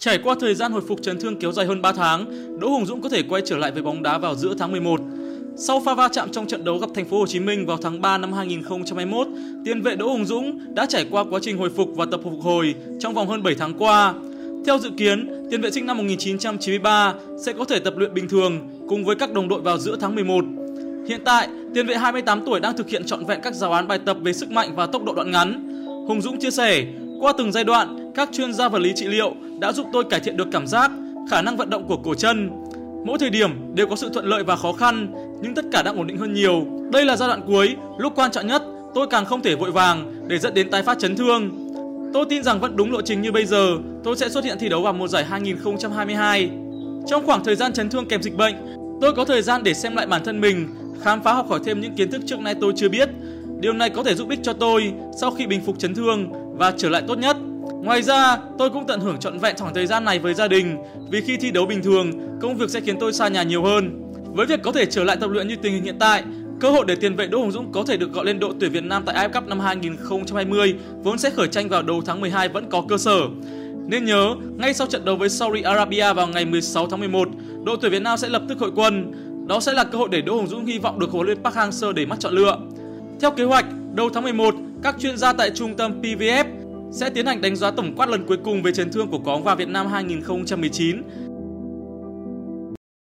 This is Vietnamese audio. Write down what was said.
Trải qua thời gian hồi phục chấn thương kéo dài hơn 3 tháng, Đỗ Hùng Dũng có thể quay trở lại với bóng đá vào giữa tháng 11. Sau pha va chạm trong trận đấu gặp Thành phố Hồ Chí Minh vào tháng 3 năm 2021, tiền vệ Đỗ Hùng Dũng đã trải qua quá trình hồi phục và tập phục hồi trong vòng hơn 7 tháng qua. Theo dự kiến, tiền vệ sinh năm 1993 sẽ có thể tập luyện bình thường cùng với các đồng đội vào giữa tháng 11. Hiện tại, tiền vệ 28 tuổi đang thực hiện trọn vẹn các giáo án bài tập về sức mạnh và tốc độ đoạn ngắn. Hùng Dũng chia sẻ, qua từng giai đoạn, các chuyên gia vật lý trị liệu đã giúp tôi cải thiện được cảm giác, khả năng vận động của cổ chân. Mỗi thời điểm đều có sự thuận lợi và khó khăn, nhưng tất cả đang ổn định hơn nhiều. Đây là giai đoạn cuối, lúc quan trọng nhất, tôi càng không thể vội vàng để dẫn đến tái phát chấn thương. Tôi tin rằng vẫn đúng lộ trình như bây giờ, tôi sẽ xuất hiện thi đấu vào mùa giải 2022. Trong khoảng thời gian chấn thương kèm dịch bệnh, tôi có thời gian để xem lại bản thân mình, khám phá học hỏi thêm những kiến thức trước nay tôi chưa biết. Điều này có thể giúp ích cho tôi sau khi bình phục chấn thương và trở lại tốt nhất. Ngoài ra, tôi cũng tận hưởng trọn vẹn khoảng thời gian này với gia đình vì khi thi đấu bình thường, công việc sẽ khiến tôi xa nhà nhiều hơn. Với việc có thể trở lại tập luyện như tình hình hiện tại, cơ hội để tiền vệ Đỗ Hùng Dũng có thể được gọi lên đội tuyển Việt Nam tại AFF Cup năm 2020 vốn sẽ khởi tranh vào đầu tháng 12 vẫn có cơ sở. Nên nhớ, ngay sau trận đấu với Saudi Arabia vào ngày 16 tháng 11, đội tuyển Việt Nam sẽ lập tức hội quân. Đó sẽ là cơ hội để Đỗ Hùng Dũng hy vọng được huấn luyện Park Hang-seo để mắt chọn lựa. Theo kế hoạch, đầu tháng 11, các chuyên gia tại trung tâm PVF sẽ tiến hành đánh giá tổng quát lần cuối cùng về chấn thương của cóng vào Việt Nam 2019